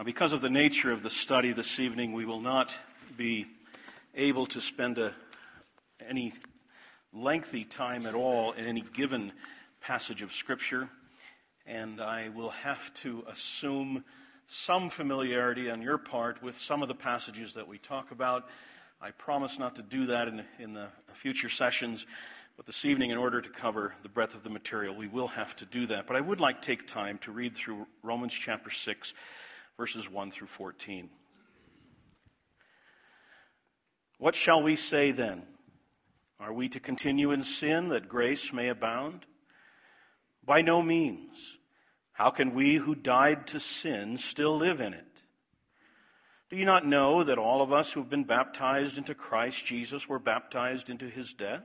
Now, because of the nature of the study this evening, we will not be able to spend a, any lengthy time at all in any given passage of Scripture, and I will have to assume some familiarity on your part with some of the passages that we talk about. I promise not to do that in, in the future sessions, but this evening, in order to cover the breadth of the material, we will have to do that. But I would like to take time to read through Romans chapter 6 verses 1 through 14. What shall we say then? Are we to continue in sin that grace may abound? By no means. How can we who died to sin still live in it? Do you not know that all of us who have been baptized into Christ Jesus were baptized into his death?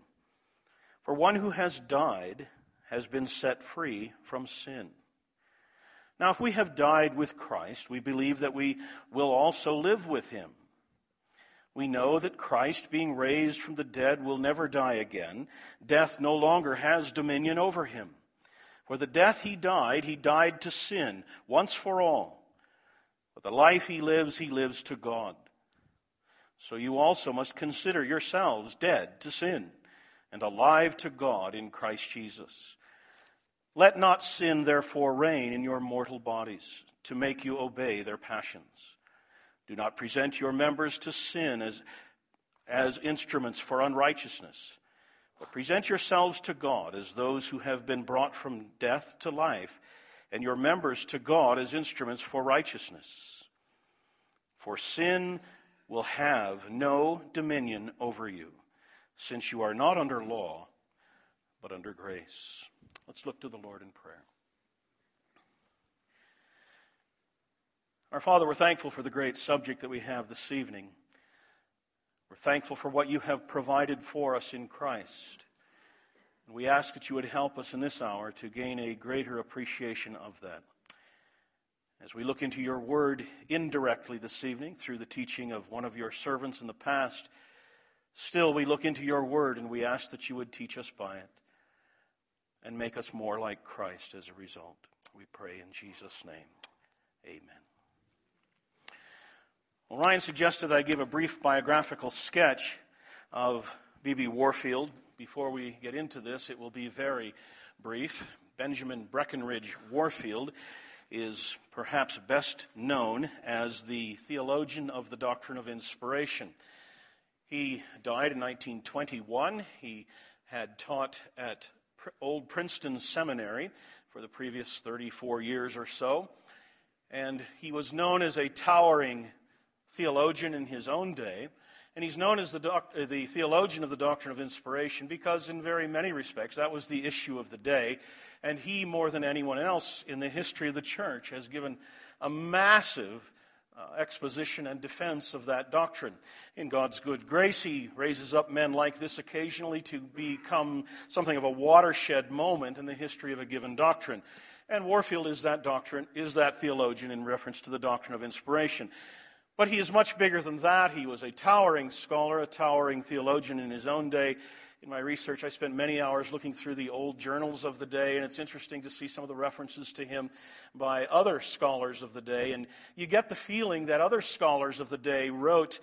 For one who has died has been set free from sin. Now, if we have died with Christ, we believe that we will also live with him. We know that Christ, being raised from the dead, will never die again. Death no longer has dominion over him. For the death he died, he died to sin once for all. But the life he lives, he lives to God. So you also must consider yourselves dead to sin and alive to God in Christ Jesus. Let not sin, therefore, reign in your mortal bodies to make you obey their passions. Do not present your members to sin as, as instruments for unrighteousness, but present yourselves to God as those who have been brought from death to life, and your members to God as instruments for righteousness. For sin will have no dominion over you since you are not under law, but under grace. Let's look to the Lord in prayer. Our Father, we're thankful for the great subject that we have this evening. We're thankful for what you have provided for us in Christ. And we ask that you would help us in this hour to gain a greater appreciation of that. As we look into your word indirectly this evening through the teaching of one of your servants in the past, Still, we look into your word and we ask that you would teach us by it and make us more like Christ as a result. We pray in Jesus' name. Amen. Well, Ryan suggested I give a brief biographical sketch of B.B. Warfield. Before we get into this, it will be very brief. Benjamin Breckinridge Warfield is perhaps best known as the theologian of the doctrine of inspiration. He died in 1921. He had taught at Old Princeton Seminary for the previous 34 years or so. And he was known as a towering theologian in his own day. And he's known as the, doc- the theologian of the doctrine of inspiration because, in very many respects, that was the issue of the day. And he, more than anyone else in the history of the church, has given a massive uh, exposition and defense of that doctrine. In God's good grace, He raises up men like this occasionally to become something of a watershed moment in the history of a given doctrine. And Warfield is that doctrine, is that theologian in reference to the doctrine of inspiration. But he is much bigger than that. He was a towering scholar, a towering theologian in his own day in my research, I spent many hours looking through the old journals of the day, and it's interesting to see some of the references to him by other scholars of the day. And you get the feeling that other scholars of the day wrote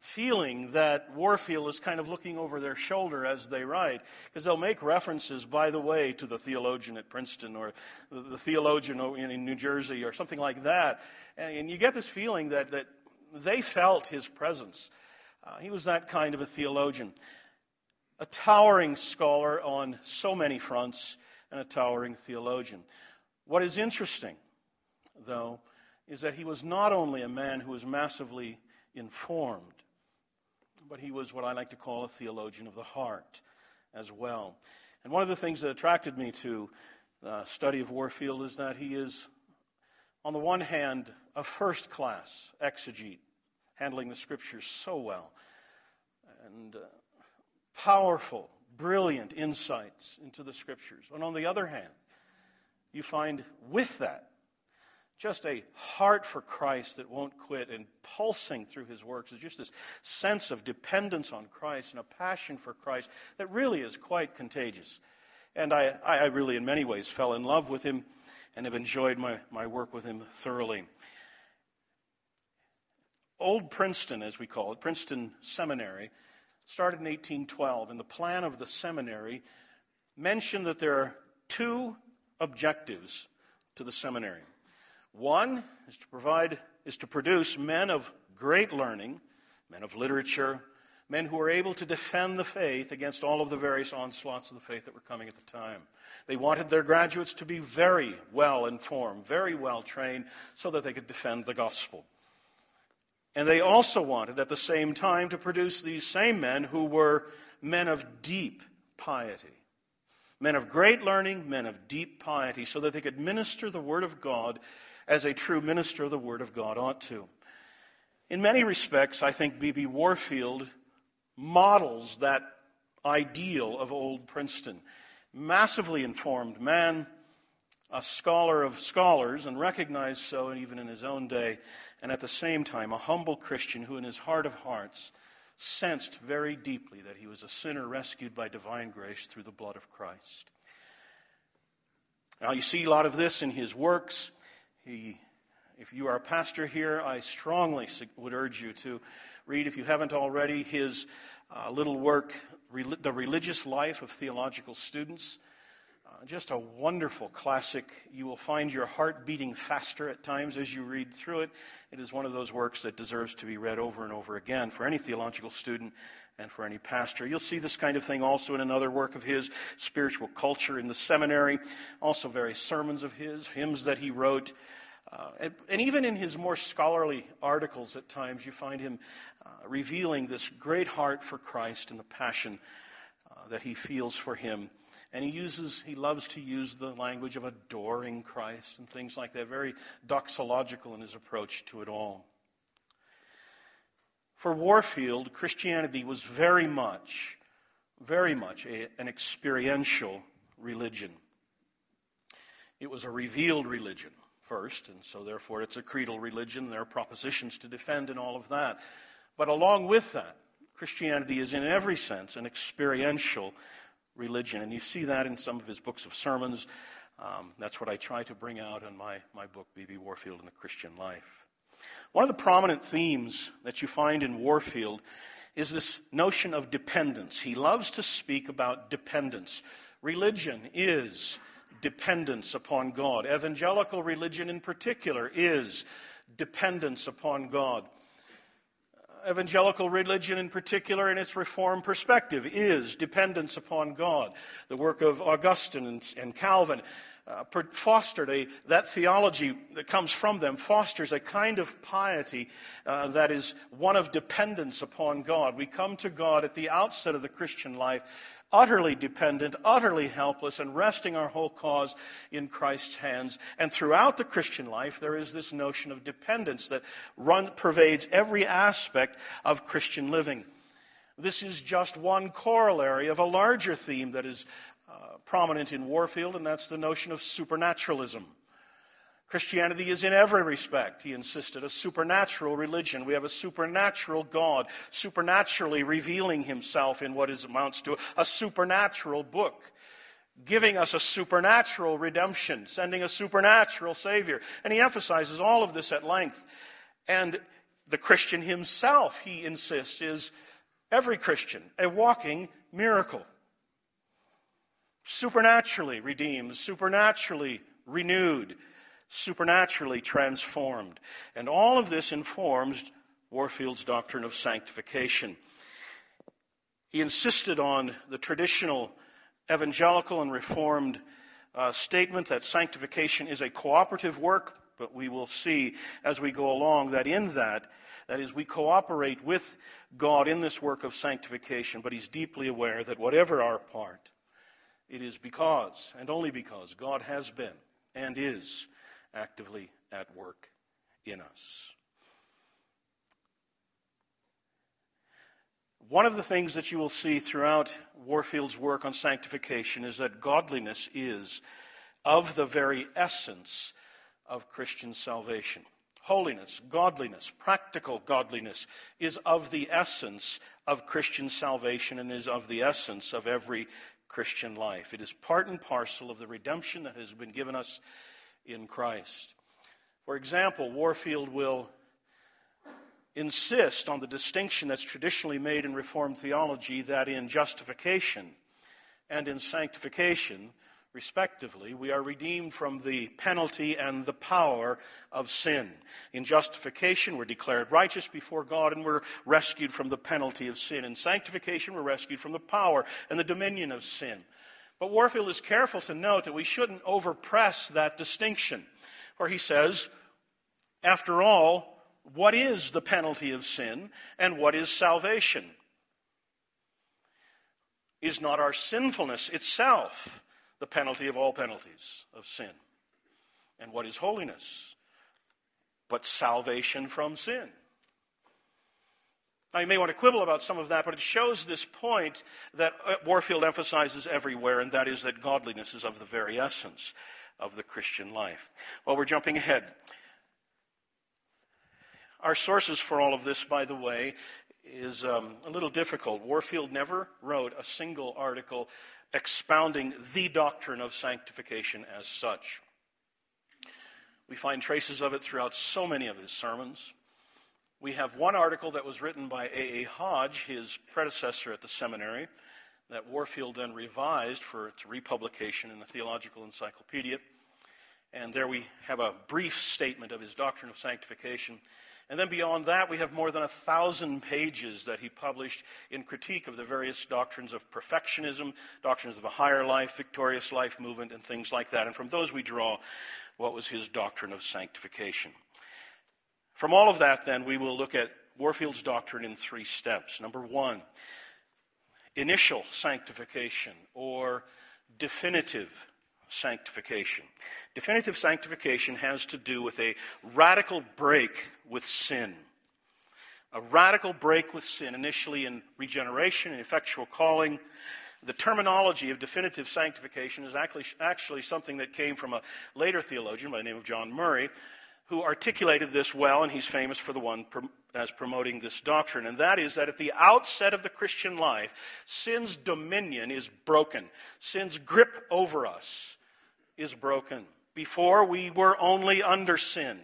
feeling that Warfield is kind of looking over their shoulder as they write, because they'll make references, by the way, to the theologian at Princeton or the theologian in New Jersey or something like that. And you get this feeling that, that they felt his presence. Uh, he was that kind of a theologian a towering scholar on so many fronts and a towering theologian. What is interesting, though, is that he was not only a man who was massively informed, but he was what I like to call a theologian of the heart as well. And one of the things that attracted me to the study of Warfield is that he is on the one hand, a first class exegete, handling the scriptures so well, and uh, powerful, brilliant insights into the scriptures. And on the other hand, you find with that just a heart for Christ that won't quit and pulsing through his works is just this sense of dependence on Christ and a passion for Christ that really is quite contagious. And I, I really, in many ways, fell in love with him and have enjoyed my, my work with him thoroughly. Old Princeton, as we call it, Princeton Seminary, started in 1812, and the plan of the seminary mentioned that there are two objectives to the seminary. One is to provide is to produce men of great learning, men of literature, men who are able to defend the faith against all of the various onslaughts of the faith that were coming at the time. They wanted their graduates to be very well informed, very well trained, so that they could defend the gospel. And they also wanted at the same time to produce these same men who were men of deep piety. Men of great learning, men of deep piety, so that they could minister the Word of God as a true minister of the Word of God ought to. In many respects, I think B.B. Warfield models that ideal of old Princeton. Massively informed man, a scholar of scholars, and recognized so even in his own day, and at the same time, a humble Christian who, in his heart of hearts, sensed very deeply that he was a sinner rescued by divine grace through the blood of Christ. Now, you see a lot of this in his works. He, if you are a pastor here, I strongly would urge you to read, if you haven't already, his uh, little work, The Religious Life of Theological Students. Uh, just a wonderful classic. You will find your heart beating faster at times as you read through it. It is one of those works that deserves to be read over and over again for any theological student and for any pastor. You'll see this kind of thing also in another work of his, Spiritual Culture in the Seminary, also various sermons of his, hymns that he wrote. Uh, and, and, even in his more scholarly articles at times, you find him uh, revealing this great heart for Christ and the passion uh, that he feels for him. And he uses, he loves to use the language of adoring Christ and things like that, very doxological in his approach to it all. For Warfield, Christianity was very much, very much a, an experiential religion. It was a revealed religion first, and so therefore it's a creedal religion. There are propositions to defend and all of that. But along with that, Christianity is in every sense an experiential religion. And you see that in some of his books of sermons. Um, that's what I try to bring out in my, my book, B.B. Warfield and the Christian Life. One of the prominent themes that you find in Warfield is this notion of dependence. He loves to speak about dependence. Religion is dependence upon God. Evangelical religion, in particular, is dependence upon God. Evangelical religion, in particular, in its reform perspective, is dependence upon God. The work of Augustine and, and Calvin uh, fostered a, that theology that comes from them fosters a kind of piety uh, that is one of dependence upon God. We come to God at the outset of the Christian life utterly dependent, utterly helpless, and resting our whole cause in Christ's hands. And throughout the Christian life, there is this notion of dependence that run, pervades every aspect of Christian living. This is just one corollary of a larger theme that is uh, prominent in Warfield, and that's the notion of supernaturalism. Christianity is in every respect, he insisted, a supernatural religion. We have a supernatural God, supernaturally revealing himself in what amounts to a supernatural book, giving us a supernatural redemption, sending a supernatural Savior. And he emphasizes all of this at length. And the Christian himself, he insists, is every Christian a walking miracle. Supernaturally redeemed, supernaturally renewed supernaturally transformed. And all of this informs Warfield's doctrine of sanctification. He insisted on the traditional evangelical and reformed uh, statement that sanctification is a cooperative work, but we will see as we go along that in that, that is, we cooperate with God in this work of sanctification, but he's deeply aware that whatever our part, it is because, and only because, God has been and is actively at work in us. One of the things that you will see throughout Warfield's work on sanctification is that godliness is of the very essence of Christian salvation. Holiness, godliness, practical godliness is of the essence of Christian salvation and is of the essence of every Christian life. It is part and parcel of the redemption that has been given us in Christ. For example, Warfield will insist on the distinction that's traditionally made in Reformed theology that in justification and in sanctification, respectively, we are redeemed from the penalty and the power of sin. In justification, we're declared righteous before God and we're rescued from the penalty of sin. In sanctification, we're rescued from the power and the dominion of sin. But Warfield is careful to note that we shouldn't overpress that distinction, for he says, after all, what is the penalty of sin and what is salvation? Is not our sinfulness itself the penalty of all penalties of sin. And what is holiness? But salvation from sin. Now, you may want to quibble about some of that, but it shows this point that uh, Warfield emphasizes everywhere, and that is that godliness is of the very essence of the Christian life. Well, we're jumping ahead. Our sources for all of this, by the way, is um, a little difficult. Warfield never wrote a single article expounding the doctrine of sanctification as such. We find traces of it throughout so many of his sermons. We have one article that was written by A. A. Hodge, his predecessor at the seminary, that Warfield then revised for its republication in the Theological Encyclopedia. And there we have a brief statement of his doctrine of sanctification. And then beyond that, we have more than a thousand pages that he published in critique of the various doctrines of perfectionism, doctrines of a higher life, victorious life movement, and things like that. And from those we draw what was his doctrine of sanctification. From all of that, then, we will look at Warfield's doctrine in three steps. Number one, initial sanctification or definitive sanctification. Definitive sanctification has to do with a radical break with sin. A radical break with sin, initially in regeneration and effectual calling. The terminology of definitive sanctification is actually, actually something that came from a later theologian by the name of John Murray, who articulated this well, and he's famous for the one as promoting this doctrine. And that is that at the outset of the Christian life, sin's dominion is broken, sin's grip over us is broken. Before, we were only under sin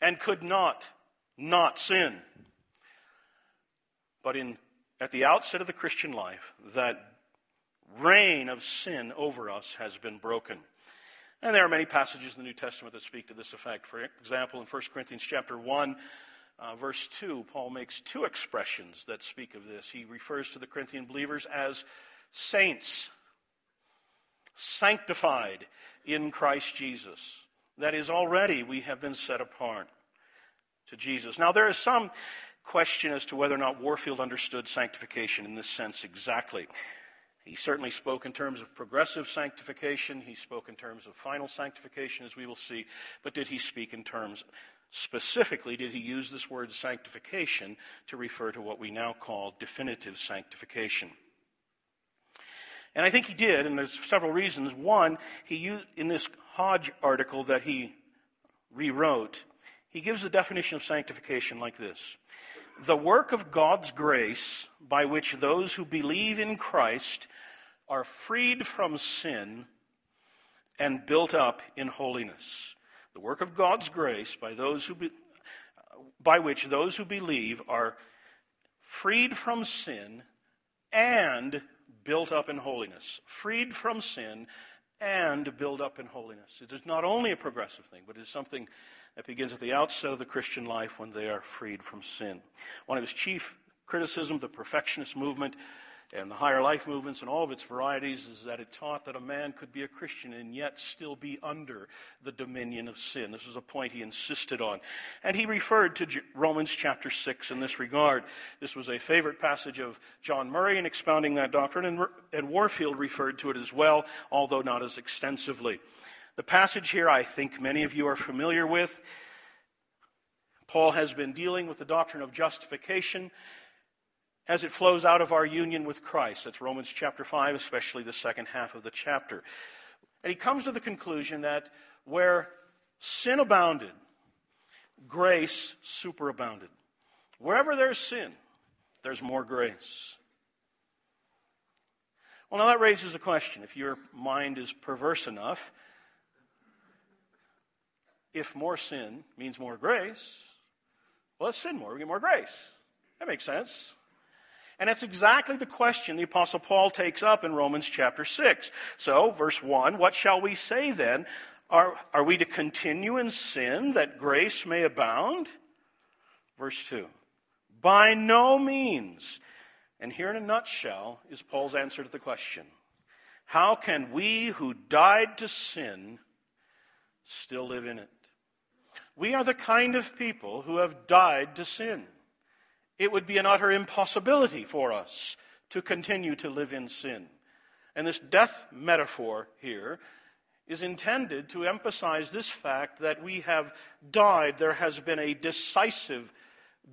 and could not not sin. But in, at the outset of the Christian life, that reign of sin over us has been broken. And there are many passages in the New Testament that speak to this effect. For example, in 1 Corinthians chapter 1, uh, verse 2, Paul makes two expressions that speak of this. He refers to the Corinthian believers as saints sanctified in Christ Jesus. That is, already we have been set apart to Jesus. Now, there is some question as to whether or not Warfield understood sanctification in this sense exactly. He certainly spoke in terms of progressive sanctification. He spoke in terms of final sanctification, as we will see. But did he speak in terms, specifically, did he use this word sanctification to refer to what we now call definitive sanctification? And I think he did, and there's several reasons. One, he used, in this Hodge article that he rewrote, he gives the definition of sanctification like this The work of God's grace by which those who believe in Christ are freed from sin and built up in holiness. The work of God's grace by those who be, by which those who believe are freed from sin and built up in holiness, freed from sin, and built up in holiness. It is not only a progressive thing, but it is something that begins at the outset of the Christian life when they are freed from sin. One of his chief criticisms the perfectionist movement and the higher life movements and all of its varieties is that it taught that a man could be a Christian and yet still be under the dominion of sin. This was a point he insisted on. And he referred to Romans chapter 6 in this regard. This was a favorite passage of John Murray in expounding that doctrine, and, and Warfield referred to it as well, although not as extensively. The passage here, I think many of you are familiar with. Paul has been dealing with the doctrine of justification as it flows out of our union with Christ. That's Romans chapter 5, especially the second half of the chapter. And he comes to the conclusion that where sin abounded, grace superabounded. Wherever there's sin, there's more grace. Well, now that raises a question. If your mind is perverse enough, if more sin means more grace, well, let's sin more. We get more grace. That makes sense. And that's exactly the question the Apostle Paul takes up in Romans chapter 6. So, verse 1 What shall we say then? Are, are we to continue in sin that grace may abound? Verse 2 By no means. And here in a nutshell is Paul's answer to the question How can we who died to sin still live in it? We are the kind of people who have died to sin. It would be an utter impossibility for us to continue to live in sin. And this death metaphor here is intended to emphasize this fact that we have died. There has been a decisive,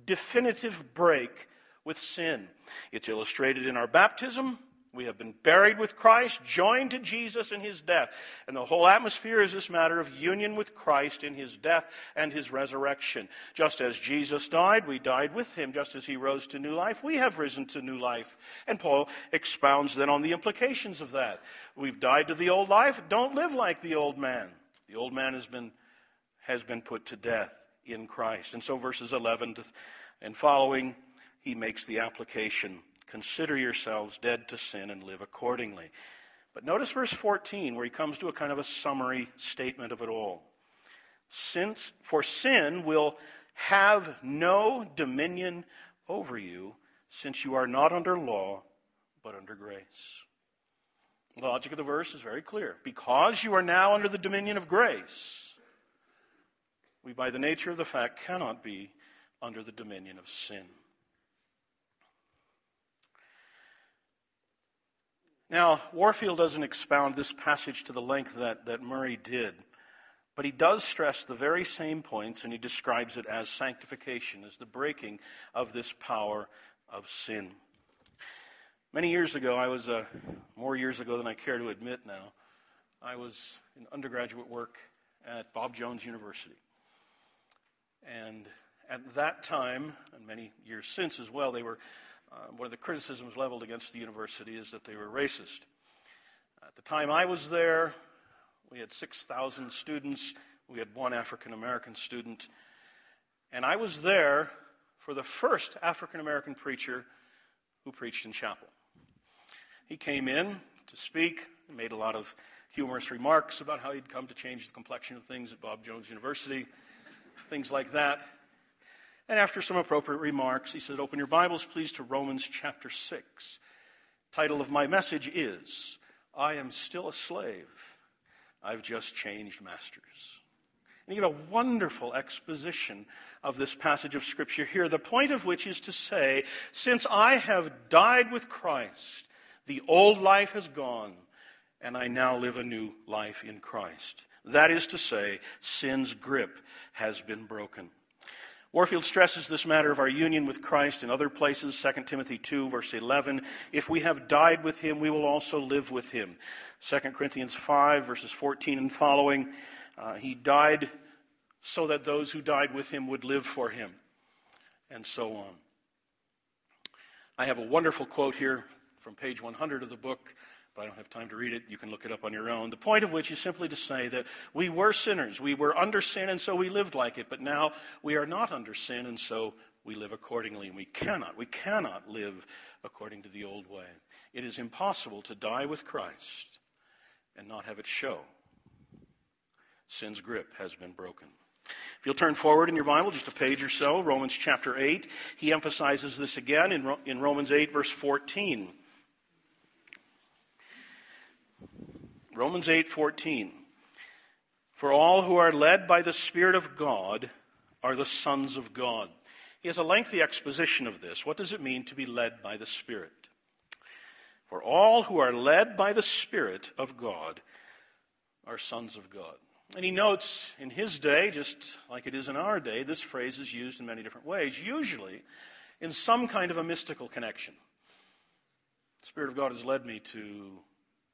definitive break with sin. It's illustrated in our baptism. We have been buried with Christ, joined to Jesus in his death. And the whole atmosphere is this matter of union with Christ in his death and his resurrection. Just as Jesus died, we died with him. Just as he rose to new life, we have risen to new life. And Paul expounds then on the implications of that. We've died to the old life. Don't live like the old man. The old man has been, has been put to death in Christ. And so verses 11 and following, he makes the application Consider yourselves dead to sin and live accordingly. But notice verse 14, where he comes to a kind of a summary statement of it all. Since, for sin will have no dominion over you, since you are not under law, but under grace. The logic of the verse is very clear. Because you are now under the dominion of grace, we, by the nature of the fact, cannot be under the dominion of sin. Now, Warfield doesn't expound this passage to the length that, that Murray did, but he does stress the very same points, and he describes it as sanctification, as the breaking of this power of sin. Many years ago, I was, uh, more years ago than I care to admit now, I was in undergraduate work at Bob Jones University. And at that time, and many years since as well, they were uh, one of the criticisms leveled against the university is that they were racist. At the time I was there, we had 6,000 students. We had one African American student. And I was there for the first African American preacher who preached in chapel. He came in to speak, made a lot of humorous remarks about how he'd come to change the complexion of things at Bob Jones University, things like that. And after some appropriate remarks, he said, Open your Bibles, please, to Romans chapter 6. Title of my message is I Am Still a Slave. I've Just Changed Masters. And he gave a wonderful exposition of this passage of Scripture here, the point of which is to say, Since I have died with Christ, the old life has gone, and I now live a new life in Christ. That is to say, sin's grip has been broken. Warfield stresses this matter of our union with Christ in other places, 2 Timothy 2, verse 11. If we have died with him, we will also live with him. 2 Corinthians 5, verses 14 and following. Uh, he died so that those who died with him would live for him, and so on. I have a wonderful quote here from page 100 of the book but I don't have time to read it. You can look it up on your own. The point of which is simply to say that we were sinners. We were under sin, and so we lived like it. But now we are not under sin, and so we live accordingly. And we cannot, we cannot live according to the old way. It is impossible to die with Christ and not have it show. Sin's grip has been broken. If you'll turn forward in your Bible just a page or so, Romans chapter 8, he emphasizes this again in, in Romans 8, verse 14. Romans 8:14 For all who are led by the spirit of God are the sons of God. He has a lengthy exposition of this. What does it mean to be led by the spirit? For all who are led by the spirit of God are sons of God. And he notes in his day, just like it is in our day, this phrase is used in many different ways, usually in some kind of a mystical connection. The Spirit of God has led me to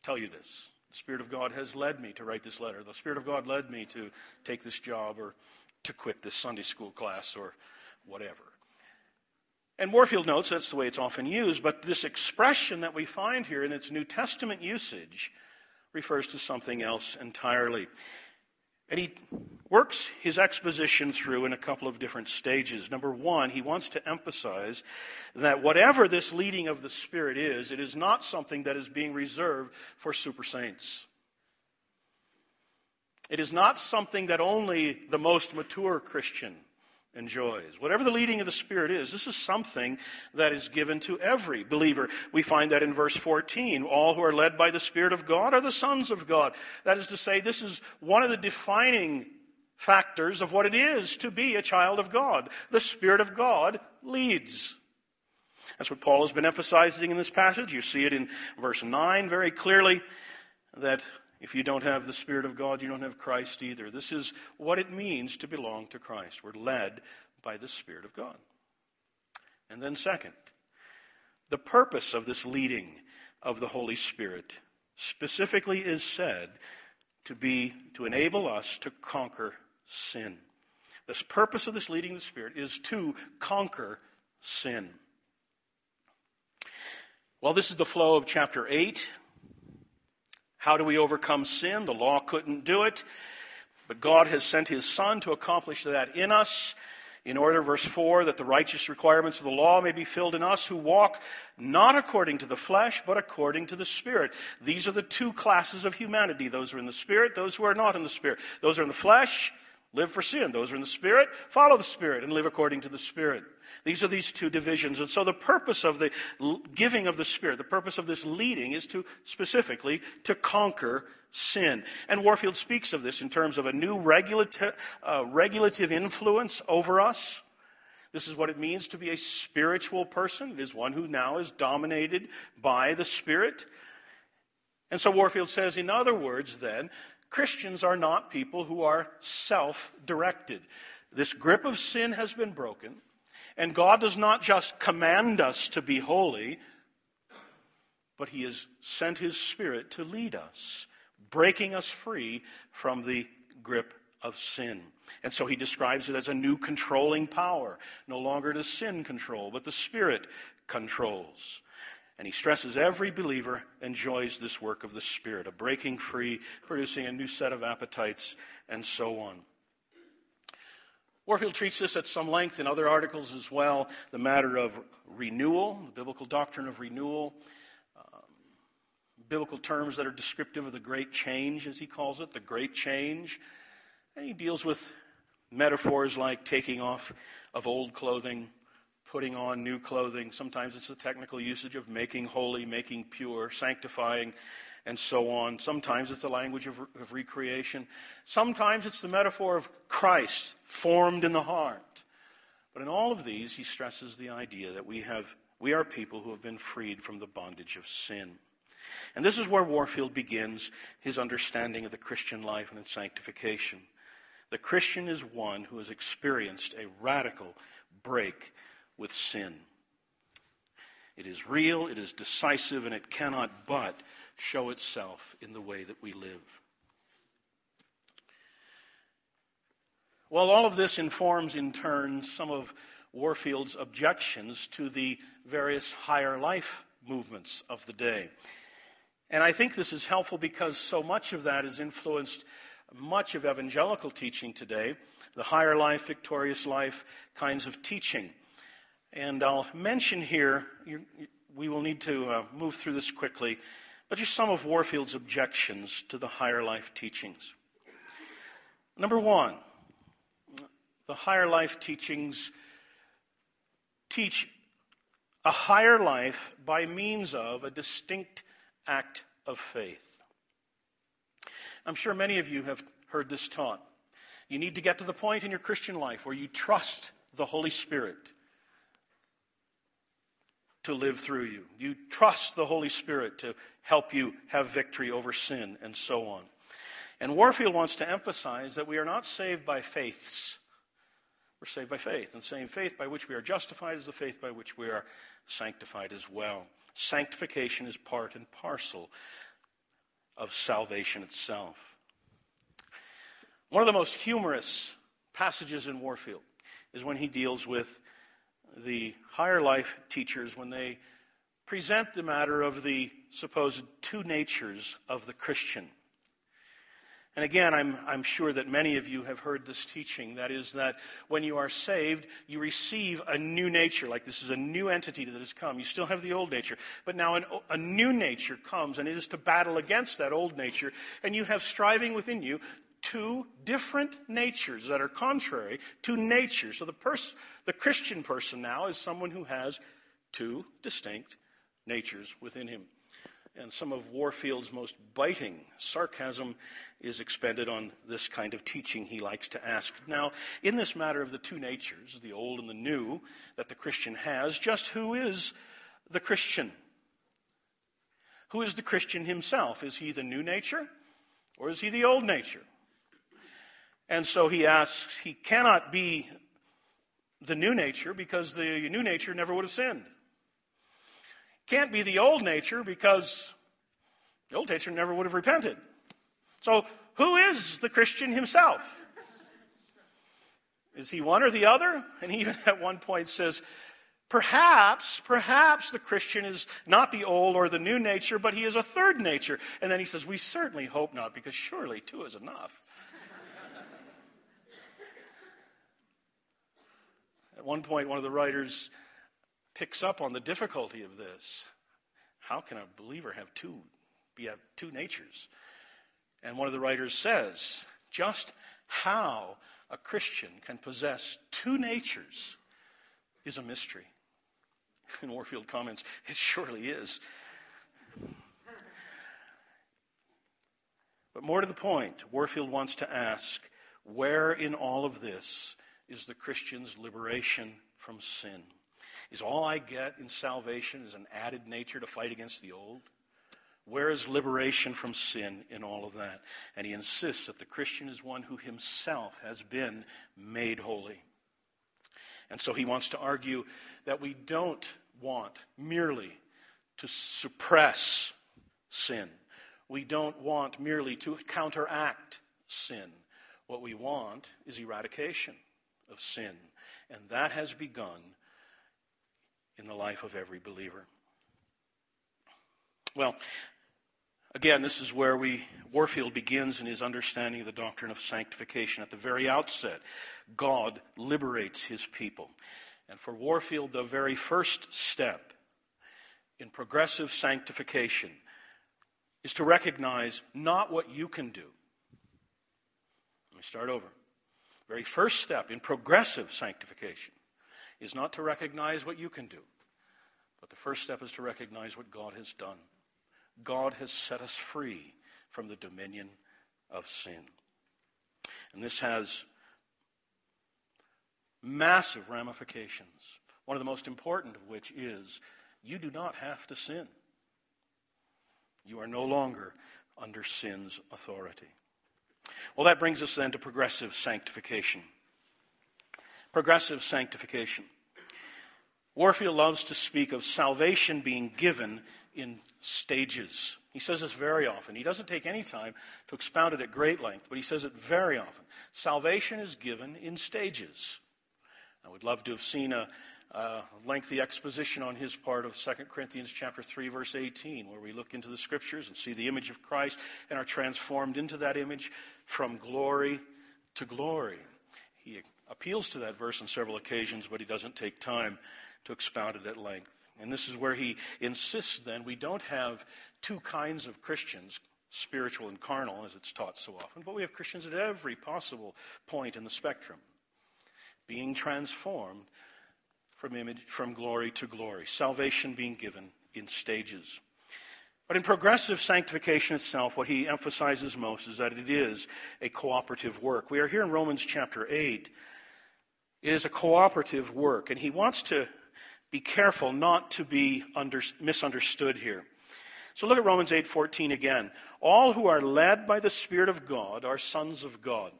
tell you this. The Spirit of God has led me to write this letter. The Spirit of God led me to take this job or to quit this Sunday school class or whatever. And Warfield notes that's the way it's often used, but this expression that we find here in its New Testament usage refers to something else entirely. And he works his exposition through in a couple of different stages. Number one, he wants to emphasize that whatever this leading of the Spirit is, it is not something that is being reserved for super saints. It is not something that only the most mature Christian enjoys. Whatever the leading of the Spirit is, this is something that is given to every believer. We find that in verse 14. All who are led by the Spirit of God are the sons of God. That is to say, this is one of the defining factors of what it is to be a child of God. The Spirit of God leads. That's what Paul has been emphasizing in this passage. You see it in verse 9 very clearly that if you don't have the Spirit of God, you don't have Christ either. This is what it means to belong to Christ. We're led by the Spirit of God. And then, second, the purpose of this leading of the Holy Spirit specifically is said to be to enable us to conquer sin. The purpose of this leading of the Spirit is to conquer sin. Well, this is the flow of chapter 8. How do we overcome sin? The law couldn't do it, but God has sent his Son to accomplish that in us. In order, verse 4, that the righteous requirements of the law may be filled in us who walk not according to the flesh, but according to the Spirit. These are the two classes of humanity those who are in the Spirit, those who are not in the Spirit. Those who are in the flesh live for sin. Those who are in the Spirit follow the Spirit and live according to the Spirit. These are these two divisions. And so the purpose of the giving of the Spirit, the purpose of this leading is to specifically to conquer sin. And Warfield speaks of this in terms of a new uh, regulative influence over us. This is what it means to be a spiritual person. It is one who now is dominated by the Spirit. And so Warfield says, in other words, then, Christians are not people who are self directed. This grip of sin has been broken. And God does not just command us to be holy, but He has sent His Spirit to lead us, breaking us free from the grip of sin. And so he describes it as a new controlling power. No longer does sin control, but the Spirit controls. And he stresses every believer enjoys this work of the Spirit, a breaking free, producing a new set of appetites, and so on. Warfield treats this at some length in other articles as well the matter of renewal, the biblical doctrine of renewal, um, biblical terms that are descriptive of the great change, as he calls it, the great change. And he deals with metaphors like taking off of old clothing, putting on new clothing. Sometimes it's the technical usage of making holy, making pure, sanctifying and so on. Sometimes it's the language of, of recreation. Sometimes it's the metaphor of Christ formed in the heart. But in all of these, he stresses the idea that we, have, we are people who have been freed from the bondage of sin. And this is where Warfield begins his understanding of the Christian life and its sanctification. The Christian is one who has experienced a radical break with sin. It is real, it is decisive, and it cannot but show itself in the way that we live. Well, all of this informs in turn some of Warfield's objections to the various higher life movements of the day. And I think this is helpful because so much of that has influenced much of evangelical teaching today, the higher life, victorious life kinds of teaching. And I'll mention here, we will need to uh, move through this quickly. But just some of Warfield's objections to the higher life teachings. Number one, the higher life teachings teach a higher life by means of a distinct act of faith. I'm sure many of you have heard this taught. You need to get to the point in your Christian life where you trust the Holy Spirit to live through you. You trust the Holy Spirit to help you have victory over sin and so on. And Warfield wants to emphasize that we are not saved by faiths. We're saved by faith. And same faith by which we are justified is the faith by which we are sanctified as well. Sanctification is part and parcel of salvation itself. One of the most humorous passages in Warfield is when he deals with the higher life teachers when they present the matter of the supposed two natures of the Christian. And again, I'm, I'm sure that many of you have heard this teaching. That is, that when you are saved, you receive a new nature. Like this is a new entity that has come. You still have the old nature. But now an, a new nature comes, and it is to battle against that old nature. And you have striving within you two different natures that are contrary to nature. So the, pers- the Christian person now is someone who has two distinct natures within him and some of Warfield's most biting sarcasm is expended on this kind of teaching he likes to ask. Now, in this matter of the two natures, the old and the new, that the Christian has, just who is the Christian? Who is the Christian himself? Is he the new nature or is he the old nature? And so he asks, he cannot be the new nature because the new nature never would have sinned. Can't be the old nature because the old nature never would have repented. So, who is the Christian himself? Is he one or the other? And he even at one point says, Perhaps, perhaps the Christian is not the old or the new nature, but he is a third nature. And then he says, We certainly hope not, because surely two is enough. One point, one of the writers picks up on the difficulty of this. How can a believer have two, be have two natures? And one of the writers says, just how a Christian can possess two natures is a mystery. And Warfield comments, it surely is. But more to the point, Warfield wants to ask where in all of this is the Christian's liberation from sin? Is all I get in salvation is an added nature to fight against the old? Where is liberation from sin in all of that? And he insists that the Christian is one who himself has been made holy. And so he wants to argue that we don't want merely to suppress sin. We don't want merely to counteract sin. What we want is eradication of sin. And that has begun in the life of every believer. Well, again, this is where we Warfield begins in his understanding of the doctrine of sanctification. At the very outset, God liberates his people. And for Warfield, the very first step in progressive sanctification is to recognize not what you can do. Let me start over. Very first step in progressive sanctification is not to recognize what you can do, but the first step is to recognize what God has done. God has set us free from the dominion of sin. And this has massive ramifications, one of the most important of which is you do not have to sin. You are no longer under sin's authority. Well, that brings us then to progressive sanctification progressive sanctification. Warfield loves to speak of salvation being given in stages. He says this very often. He doesn't take any time to expound it at great length, but he says it very often. Salvation is given in stages. I would love to have seen a, a lengthy exposition on his part of 2 Corinthians chapter 3 verse 18 where we look into the scriptures and see the image of Christ and are transformed into that image from glory to glory. He appeals to that verse on several occasions, but he doesn't take time to expound it at length. And this is where he insists then we don't have two kinds of Christians, spiritual and carnal, as it's taught so often, but we have Christians at every possible point in the spectrum, being transformed from, image, from glory to glory, salvation being given in stages. But in progressive sanctification itself, what he emphasizes most is that it is a cooperative work. We are here in Romans chapter 8. It is a cooperative work, and he wants to be careful not to be under, misunderstood here. So look at Romans 8:14 again. All who are led by the Spirit of God are sons of God.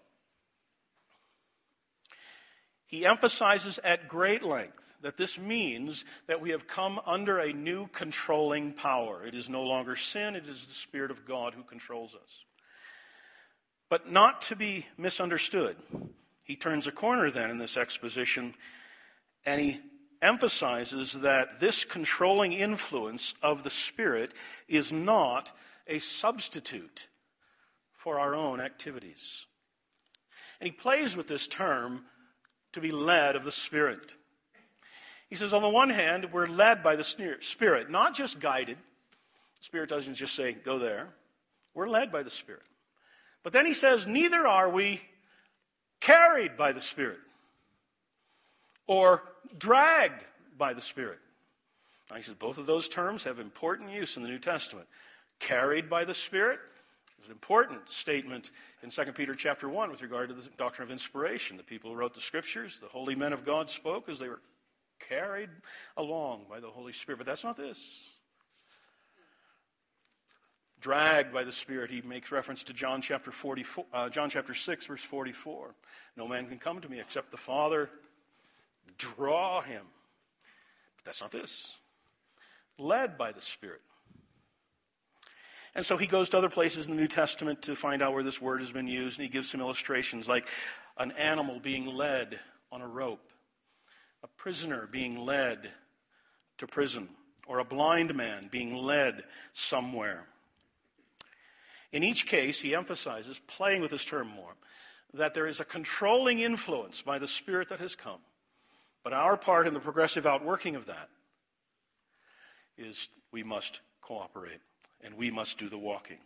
He emphasizes at great length that this means that we have come under a new controlling power. It is no longer sin, it is the Spirit of God who controls us. But not to be misunderstood. He turns a corner then in this exposition and he emphasizes that this controlling influence of the Spirit is not a substitute for our own activities. And he plays with this term to be led of the Spirit. He says, on the one hand, we're led by the Spirit, not just guided. The Spirit doesn't just say, go there. We're led by the Spirit. But then he says, neither are we carried by the Spirit or dragged by the Spirit. Now, he says both of those terms have important use in the New Testament. Carried by the Spirit is an important statement in 2 Peter chapter 1 with regard to the doctrine of inspiration. The people who wrote the scriptures, the holy men of God spoke as they were carried along by the Holy Spirit. But that's not this. Dragged by the Spirit, he makes reference to John chapter 44, uh, John chapter 6, verse 44. No man can come to me except the Father draw him. But that's not this. Led by the Spirit. And so he goes to other places in the New Testament to find out where this word has been used, and he gives some illustrations like an animal being led on a rope, a prisoner being led to prison, or a blind man being led somewhere. In each case, he emphasizes, playing with this term more, that there is a controlling influence by the Spirit that has come but our part in the progressive outworking of that is we must cooperate and we must do the walking.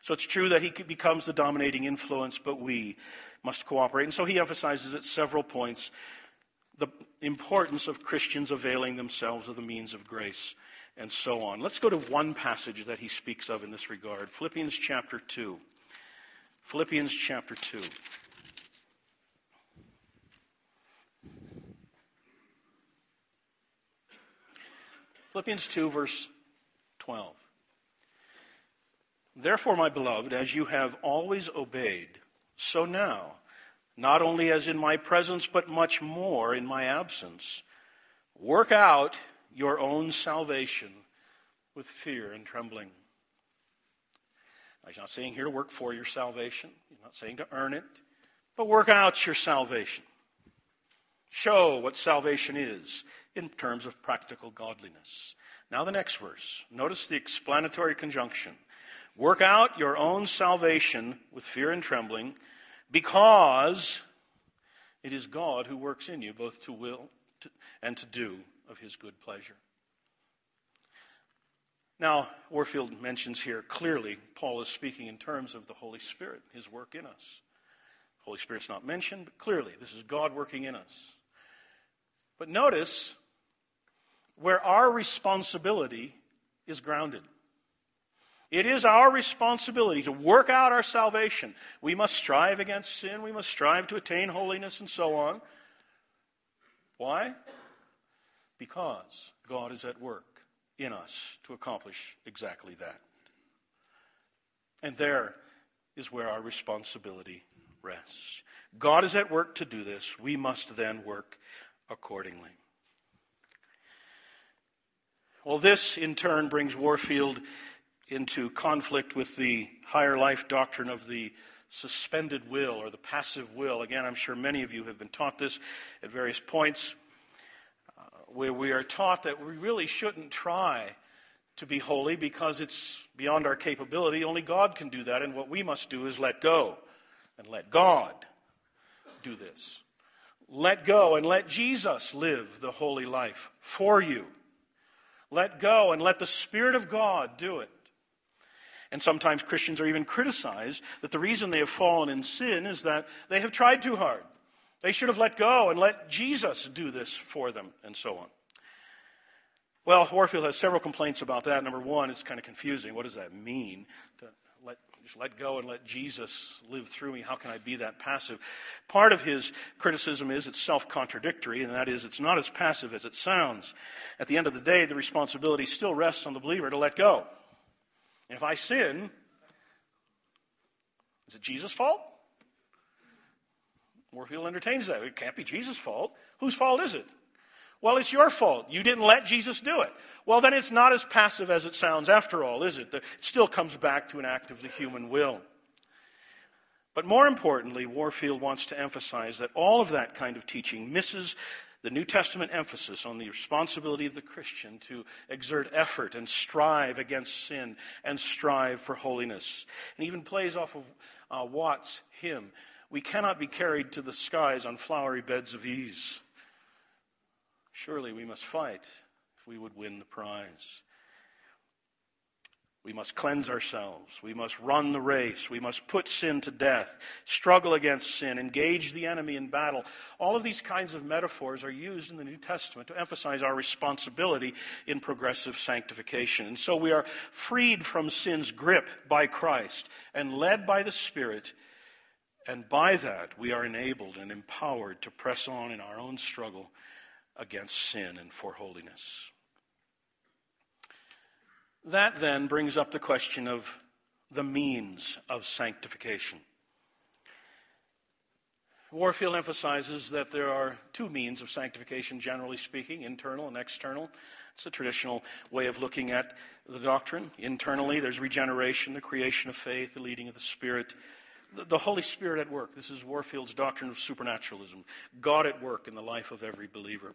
So it's true that he becomes the dominating influence, but we must cooperate. And so he emphasizes at several points the importance of Christians availing themselves of the means of grace and so on. Let's go to one passage that he speaks of in this regard Philippians chapter 2. Philippians chapter 2. Philippians 2, verse 12. Therefore, my beloved, as you have always obeyed, so now, not only as in my presence, but much more in my absence, work out your own salvation with fear and trembling. Now, he's not saying here to work for your salvation, he's not saying to earn it, but work out your salvation. Show what salvation is in terms of practical godliness. Now, the next verse. Notice the explanatory conjunction. Work out your own salvation with fear and trembling, because it is God who works in you both to will and to do of his good pleasure. Now, Warfield mentions here clearly Paul is speaking in terms of the Holy Spirit, his work in us. Holy Spirit's not mentioned, but clearly this is God working in us. But notice where our responsibility is grounded. It is our responsibility to work out our salvation. We must strive against sin, we must strive to attain holiness, and so on. Why? Because God is at work in us to accomplish exactly that. And there is where our responsibility rests. God is at work to do this. We must then work accordingly. Well, this in turn brings Warfield into conflict with the higher life doctrine of the suspended will or the passive will. Again, I'm sure many of you have been taught this at various points, uh, where we are taught that we really shouldn't try to be holy because it's beyond our capability. Only God can do that, and what we must do is let go and let God do this. Let go and let Jesus live the holy life for you. Let go and let the Spirit of God do it. And sometimes Christians are even criticized that the reason they have fallen in sin is that they have tried too hard. They should have let go and let Jesus do this for them, and so on. Well, Warfield has several complaints about that. Number one, it's kind of confusing. What does that mean? To just let go and let Jesus live through me. How can I be that passive? Part of his criticism is it's self contradictory, and that is it's not as passive as it sounds. At the end of the day, the responsibility still rests on the believer to let go. And if I sin, is it Jesus' fault? Warfield entertains that. It can't be Jesus' fault. Whose fault is it? Well, it's your fault. You didn't let Jesus do it. Well, then it's not as passive as it sounds after all, is it? It still comes back to an act of the human will. But more importantly, Warfield wants to emphasize that all of that kind of teaching misses the New Testament emphasis on the responsibility of the Christian to exert effort and strive against sin and strive for holiness. And even plays off of uh, Watts' hymn We cannot be carried to the skies on flowery beds of ease. Surely we must fight if we would win the prize. We must cleanse ourselves. We must run the race. We must put sin to death, struggle against sin, engage the enemy in battle. All of these kinds of metaphors are used in the New Testament to emphasize our responsibility in progressive sanctification. And so we are freed from sin's grip by Christ and led by the Spirit. And by that, we are enabled and empowered to press on in our own struggle against sin and for holiness. That then brings up the question of the means of sanctification. Warfield emphasizes that there are two means of sanctification, generally speaking, internal and external. It's a traditional way of looking at the doctrine. Internally, there's regeneration, the creation of faith, the leading of the Spirit, the Holy Spirit at work. This is Warfield's doctrine of supernaturalism God at work in the life of every believer.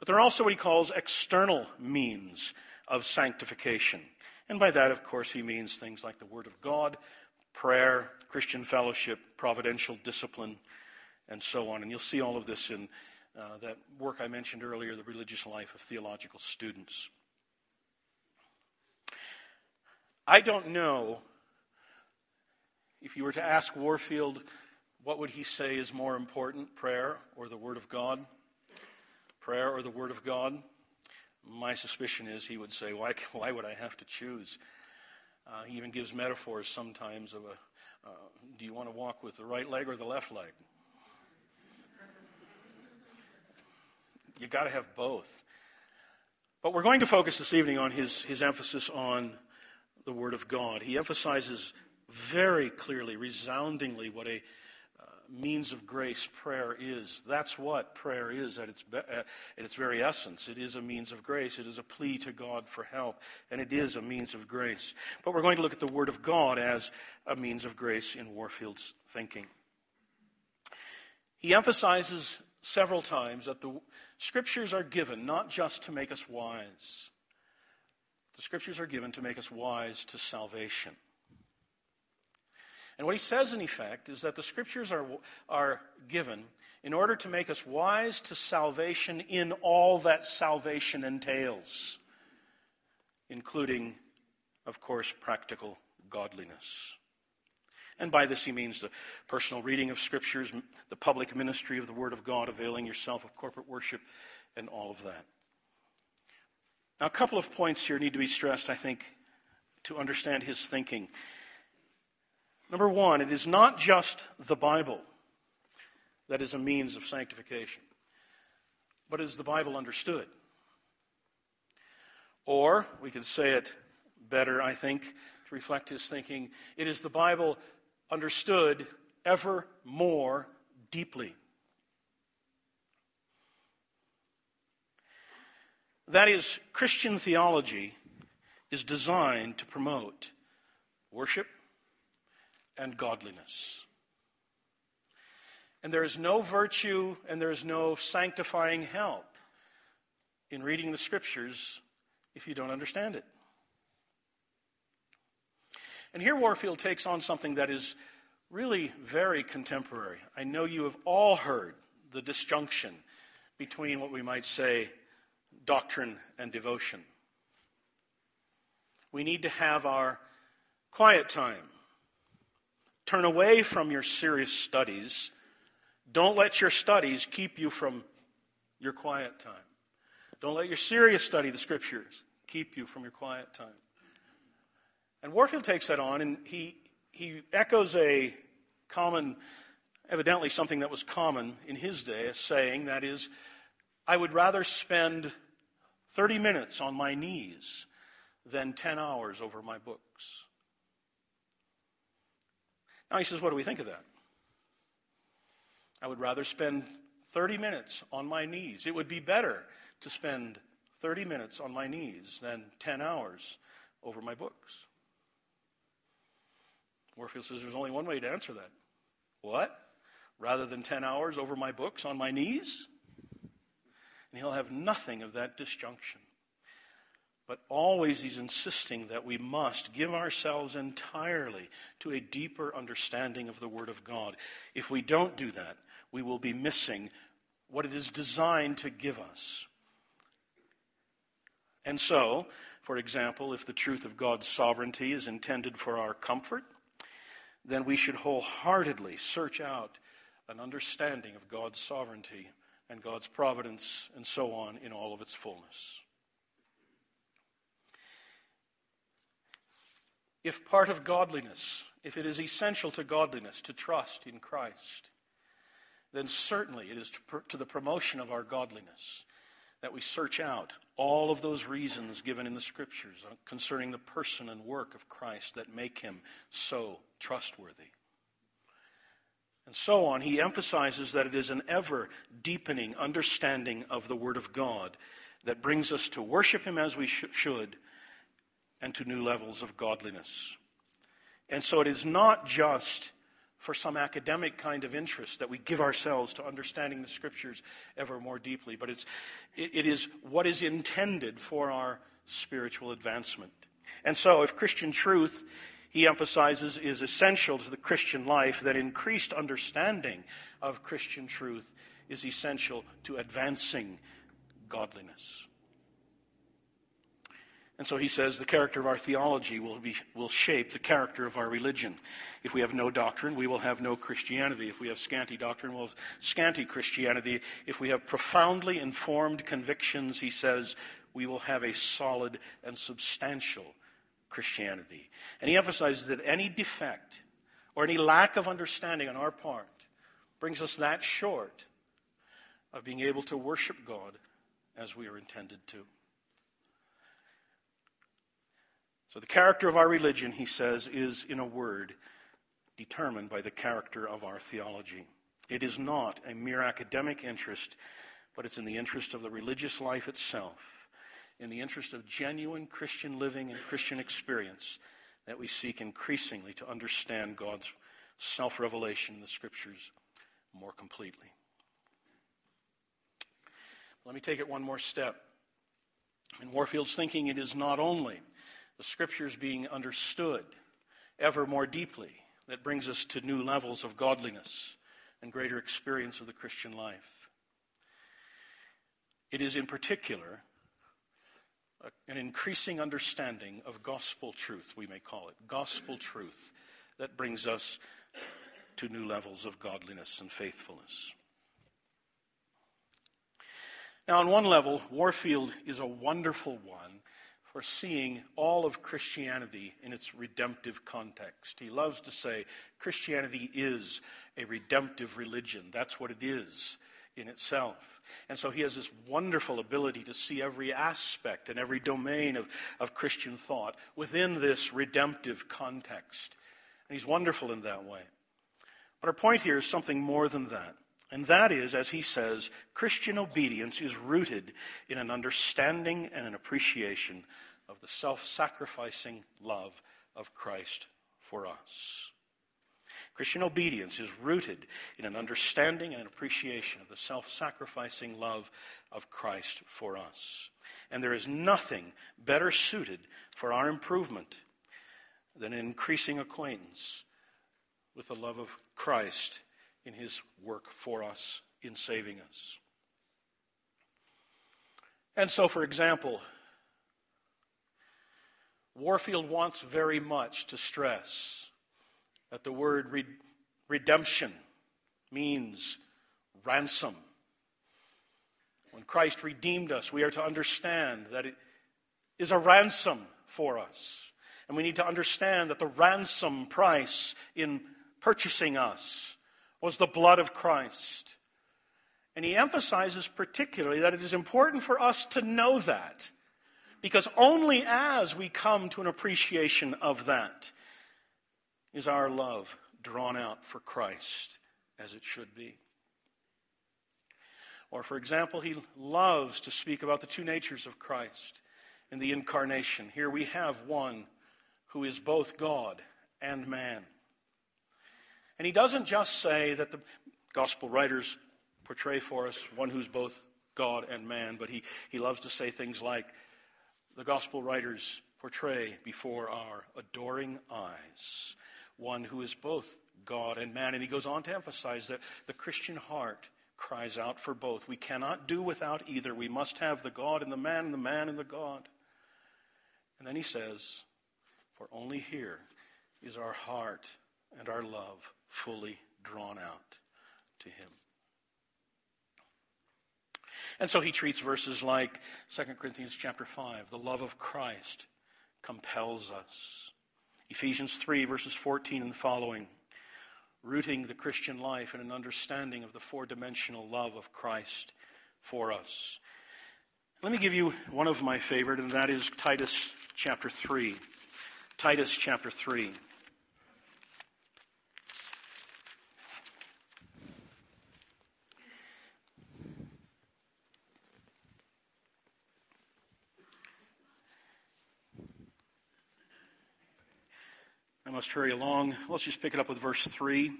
But there are also what he calls external means of sanctification. And by that, of course, he means things like the Word of God, prayer, Christian fellowship, providential discipline, and so on. And you'll see all of this in uh, that work I mentioned earlier, The Religious Life of Theological Students. I don't know if you were to ask Warfield, what would he say is more important, prayer or the Word of God? Prayer or the Word of God? My suspicion is he would say, Why, why would I have to choose? Uh, he even gives metaphors sometimes of a uh, do you want to walk with the right leg or the left leg? you got to have both. But we're going to focus this evening on his, his emphasis on the Word of God. He emphasizes very clearly, resoundingly, what a means of grace prayer is. That's what prayer is at its, be- at its very essence. It is a means of grace. It is a plea to God for help, and it is a means of grace. But we're going to look at the Word of God as a means of grace in Warfield's thinking. He emphasizes several times that the Scriptures are given not just to make us wise, the Scriptures are given to make us wise to salvation. And what he says, in effect, is that the scriptures are, are given in order to make us wise to salvation in all that salvation entails, including, of course, practical godliness. And by this he means the personal reading of scriptures, the public ministry of the Word of God, availing yourself of corporate worship, and all of that. Now, a couple of points here need to be stressed, I think, to understand his thinking. Number one, it is not just the Bible that is a means of sanctification, but is the Bible understood? Or, we could say it better, I think, to reflect his thinking it is the Bible understood ever more deeply. That is, Christian theology is designed to promote worship, and godliness. And there is no virtue and there is no sanctifying help in reading the scriptures if you don't understand it. And here Warfield takes on something that is really very contemporary. I know you have all heard the disjunction between what we might say doctrine and devotion. We need to have our quiet time Turn away from your serious studies. Don't let your studies keep you from your quiet time. Don't let your serious study the scriptures keep you from your quiet time. And Warfield takes that on, and he, he echoes a common, evidently something that was common in his day, a saying that is, I would rather spend 30 minutes on my knees than 10 hours over my books. books. Now he says, What do we think of that? I would rather spend 30 minutes on my knees. It would be better to spend 30 minutes on my knees than 10 hours over my books. Warfield says there's only one way to answer that. What? Rather than 10 hours over my books on my knees? And he'll have nothing of that disjunction. But always he's insisting that we must give ourselves entirely to a deeper understanding of the Word of God. If we don't do that, we will be missing what it is designed to give us. And so, for example, if the truth of God's sovereignty is intended for our comfort, then we should wholeheartedly search out an understanding of God's sovereignty and God's providence and so on in all of its fullness. If part of godliness, if it is essential to godliness to trust in Christ, then certainly it is to, to the promotion of our godliness that we search out all of those reasons given in the Scriptures uh, concerning the person and work of Christ that make him so trustworthy. And so on, he emphasizes that it is an ever deepening understanding of the Word of God that brings us to worship him as we sh- should and to new levels of godliness. And so it is not just for some academic kind of interest that we give ourselves to understanding the scriptures ever more deeply, but it's, it, is what is intended for our spiritual advancement. And so, if Christian truth, he emphasizes, is essential to the Christian life, then increased understanding of Christian truth is essential to advancing godliness. And so he says the character of our theology will, be, will shape the character of our religion. If we have no doctrine, we will have no Christianity. If we have scanty doctrine, we'll have scanty Christianity. If we have profoundly informed convictions, he says, we will have a solid and substantial Christianity. And he emphasizes that any defect or any lack of understanding on our part brings us that short of being able to worship God as we are intended to. So, the character of our religion, he says, is, in a word, determined by the character of our theology. It is not a mere academic interest, but it's in the interest of the religious life itself, in the interest of genuine Christian living and Christian experience, that we seek increasingly to understand God's self revelation in the Scriptures more completely. Let me take it one more step. In Warfield's thinking, it is not only the scriptures being understood ever more deeply that brings us to new levels of godliness and greater experience of the Christian life. It is in particular an increasing understanding of gospel truth, we may call it, gospel truth, that brings us to new levels of godliness and faithfulness. Now, on one level, Warfield is a wonderful one for seeing all of Christianity in its redemptive context. He loves to say Christianity is a redemptive religion. That's what it is in itself. And so he has this wonderful ability to see every aspect and every domain of, of Christian thought within this redemptive context. And he's wonderful in that way. But our point here is something more than that. And that is, as he says, Christian obedience is rooted in an understanding and an appreciation of the self sacrificing love of Christ for us. Christian obedience is rooted in an understanding and an appreciation of the self sacrificing love of Christ for us. And there is nothing better suited for our improvement than an increasing acquaintance with the love of Christ in his work for us in saving us. And so, for example, Warfield wants very much to stress that the word re- redemption means ransom. When Christ redeemed us, we are to understand that it is a ransom for us. And we need to understand that the ransom price in purchasing us was the blood of Christ. And he emphasizes particularly that it is important for us to know that Because only as we come to an appreciation of that is our love drawn out for Christ as it should be. Or, for example, he loves to speak about the two natures of Christ in the incarnation. Here we have one who is both God and man. And he doesn't just say that the gospel writers portray for us one who's both God and man, but he, he loves to say things like the gospel writers portray before our adoring eyes one who is both God and man. And he goes on to emphasize that the Christian heart cries out for both. We cannot do without either. We must have the God and the man, and the man and the God. And then he says, For only here is our heart and our love fully drawn out to him. And so he treats verses like 2 Corinthians chapter 5, the love of Christ compels us. Ephesians 3, verses 14 and following, rooting the Christian life in an understanding of the four dimensional love of Christ for us. Let me give you one of my favorite, and that is Titus chapter 3. Titus chapter 3. Must hurry along. Let's just pick it up with verse 3.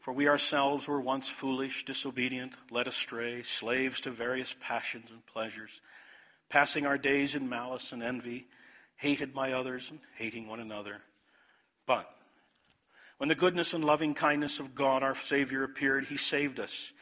For we ourselves were once foolish, disobedient, led astray, slaves to various passions and pleasures, passing our days in malice and envy, hated by others and hating one another. But when the goodness and loving kindness of God our Savior appeared, he saved us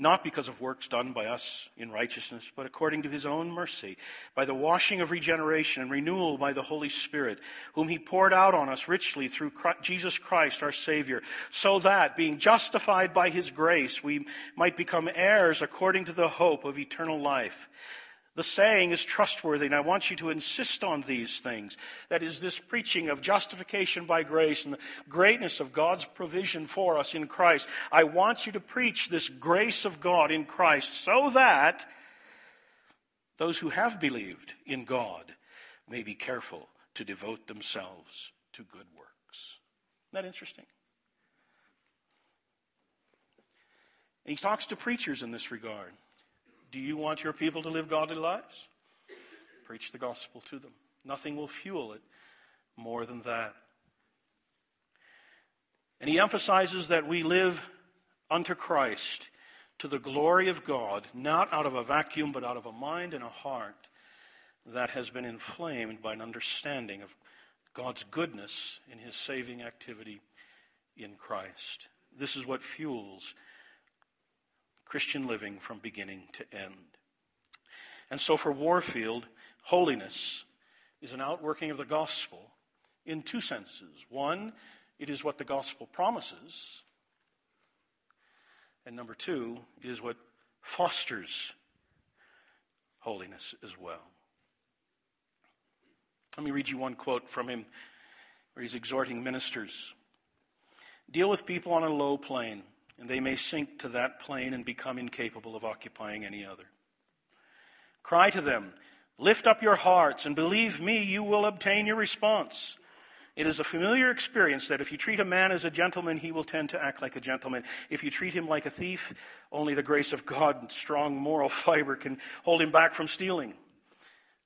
not because of works done by us in righteousness, but according to his own mercy, by the washing of regeneration and renewal by the Holy Spirit, whom he poured out on us richly through Jesus Christ our Savior, so that, being justified by his grace, we might become heirs according to the hope of eternal life. The saying is trustworthy, and I want you to insist on these things. That is, this preaching of justification by grace and the greatness of God's provision for us in Christ. I want you to preach this grace of God in Christ so that those who have believed in God may be careful to devote themselves to good works. Isn't that interesting? And he talks to preachers in this regard. Do you want your people to live godly lives? Preach the gospel to them. Nothing will fuel it more than that. And he emphasizes that we live unto Christ to the glory of God, not out of a vacuum, but out of a mind and a heart that has been inflamed by an understanding of God's goodness in his saving activity in Christ. This is what fuels Christian living from beginning to end. And so for Warfield, holiness is an outworking of the gospel in two senses. One, it is what the gospel promises. And number two, it is what fosters holiness as well. Let me read you one quote from him where he's exhorting ministers Deal with people on a low plane and they may sink to that plane and become incapable of occupying any other. Cry to them, lift up your hearts, and believe me, you will obtain your response. It is a familiar experience that if you treat a man as a gentleman, he will tend to act like a gentleman. If you treat him like a thief, only the grace of God and strong moral fiber can hold him back from stealing.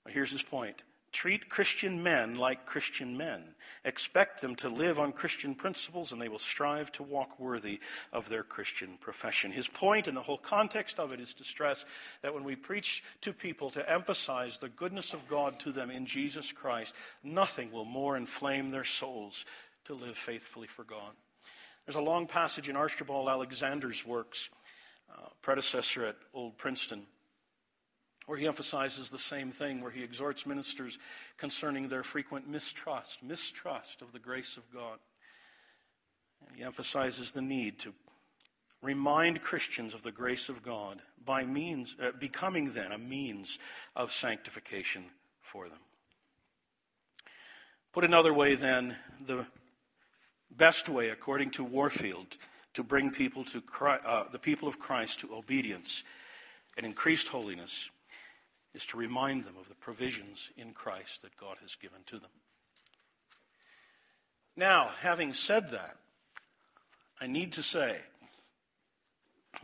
Here's his point Treat Christian men like Christian men. Expect them to live on Christian principles, and they will strive to walk worthy of their Christian profession. His point, and the whole context of it, is to stress that when we preach to people to emphasize the goodness of God to them in Jesus Christ, nothing will more inflame their souls to live faithfully for God. There's a long passage in Archibald Alexander's works, uh, predecessor at Old Princeton where he emphasizes the same thing, where he exhorts ministers concerning their frequent mistrust, mistrust of the grace of God. And he emphasizes the need to remind Christians of the grace of God by means, uh, becoming then a means of sanctification for them. Put another way, then, the best way, according to Warfield, to bring people to Christ, uh, the people of Christ to obedience and increased holiness is to remind them of the provisions in Christ that God has given to them. Now, having said that, I need to say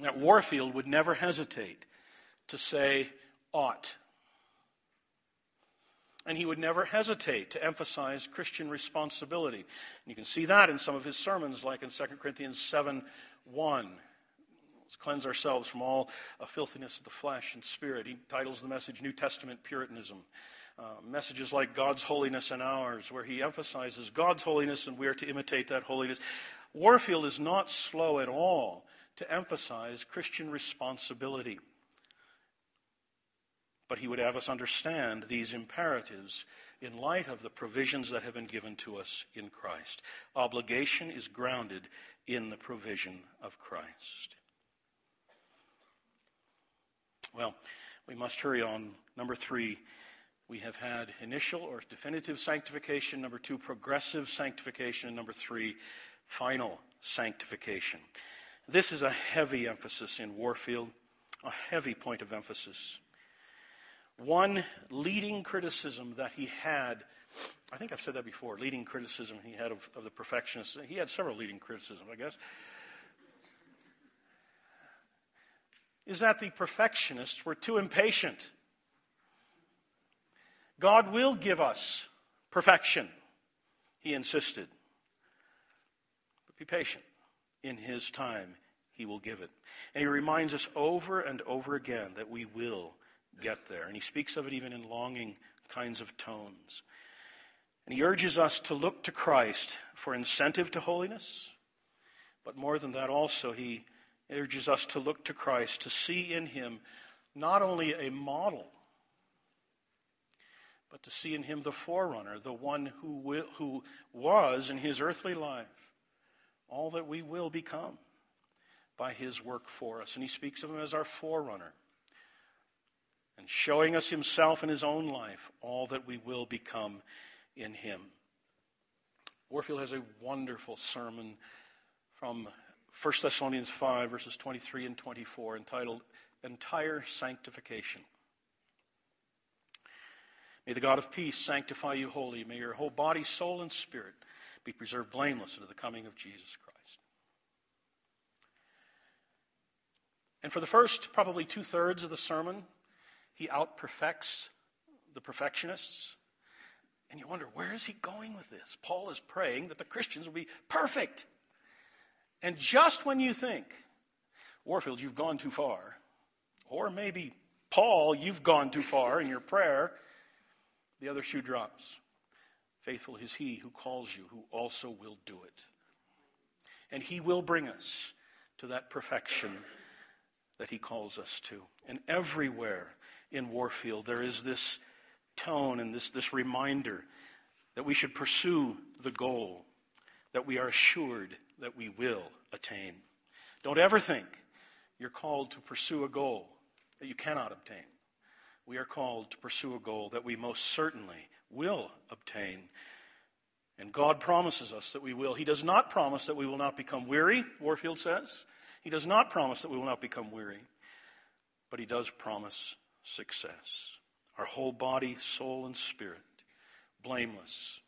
that Warfield would never hesitate to say ought. And he would never hesitate to emphasize Christian responsibility. And you can see that in some of his sermons, like in 2 Corinthians 7 1. Let's cleanse ourselves from all uh, filthiness of the flesh and spirit. He titles the message New Testament Puritanism. Uh, messages like God's holiness and ours, where he emphasizes God's holiness and we are to imitate that holiness. Warfield is not slow at all to emphasize Christian responsibility. But he would have us understand these imperatives in light of the provisions that have been given to us in Christ. Obligation is grounded in the provision of Christ. Well, we must hurry on. Number three, we have had initial or definitive sanctification. Number two, progressive sanctification. And number three, final sanctification. This is a heavy emphasis in Warfield, a heavy point of emphasis. One leading criticism that he had, I think I've said that before, leading criticism he had of, of the perfectionists. He had several leading criticisms, I guess. Is that the perfectionists were too impatient. God will give us perfection, he insisted. But be patient. In his time, he will give it. And he reminds us over and over again that we will get there. And he speaks of it even in longing kinds of tones. And he urges us to look to Christ for incentive to holiness. But more than that, also, he urges us to look to Christ, to see in him not only a model, but to see in him the forerunner, the one who, will, who was in his earthly life all that we will become by his work for us. And he speaks of him as our forerunner and showing us himself in his own life all that we will become in him. Warfield has a wonderful sermon from 1 Thessalonians 5, verses 23 and 24, entitled Entire Sanctification. May the God of peace sanctify you wholly. May your whole body, soul, and spirit be preserved blameless unto the coming of Jesus Christ. And for the first, probably two thirds of the sermon, he outperfects the perfectionists. And you wonder, where is he going with this? Paul is praying that the Christians will be perfect. And just when you think, Warfield, you've gone too far, or maybe Paul, you've gone too far in your prayer, the other shoe drops. Faithful is he who calls you, who also will do it. And he will bring us to that perfection that he calls us to. And everywhere in Warfield, there is this tone and this, this reminder that we should pursue the goal, that we are assured that we will attain. Don't ever think you're called to pursue a goal that you cannot obtain. We are called to pursue a goal that we most certainly will obtain. And God promises us that we will. He does not promise that we will not become weary, Warfield says. He does not promise that we will not become weary. But He does promise success. Our whole body, soul, and spirit, blameless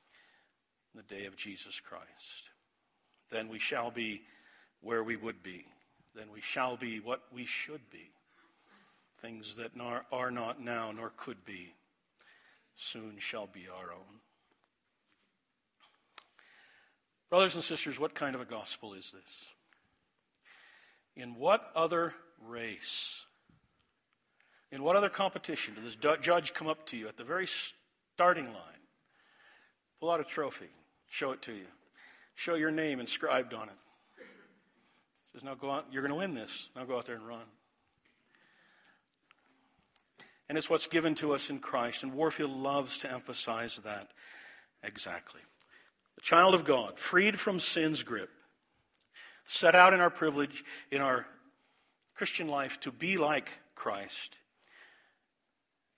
in the day of Jesus Christ then we shall be where we would be. Then we shall be what we should be. Things that nor, are not now nor could be soon shall be our own. Brothers and sisters, what kind of a gospel is this? In what other race, in what other competition did this judge come up to you at the very starting line, pull out a trophy, show it to you? Show your name inscribed on it. He says, now go out, you're going to win this. Now go out there and run. And it's what's given to us in Christ, and Warfield loves to emphasize that exactly. The child of God, freed from sin's grip, set out in our privilege, in our Christian life to be like Christ,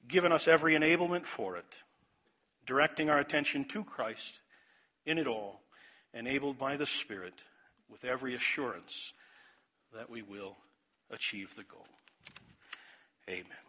given us every enablement for it, directing our attention to Christ in it all, enabled by the Spirit with every assurance that we will achieve the goal. Amen.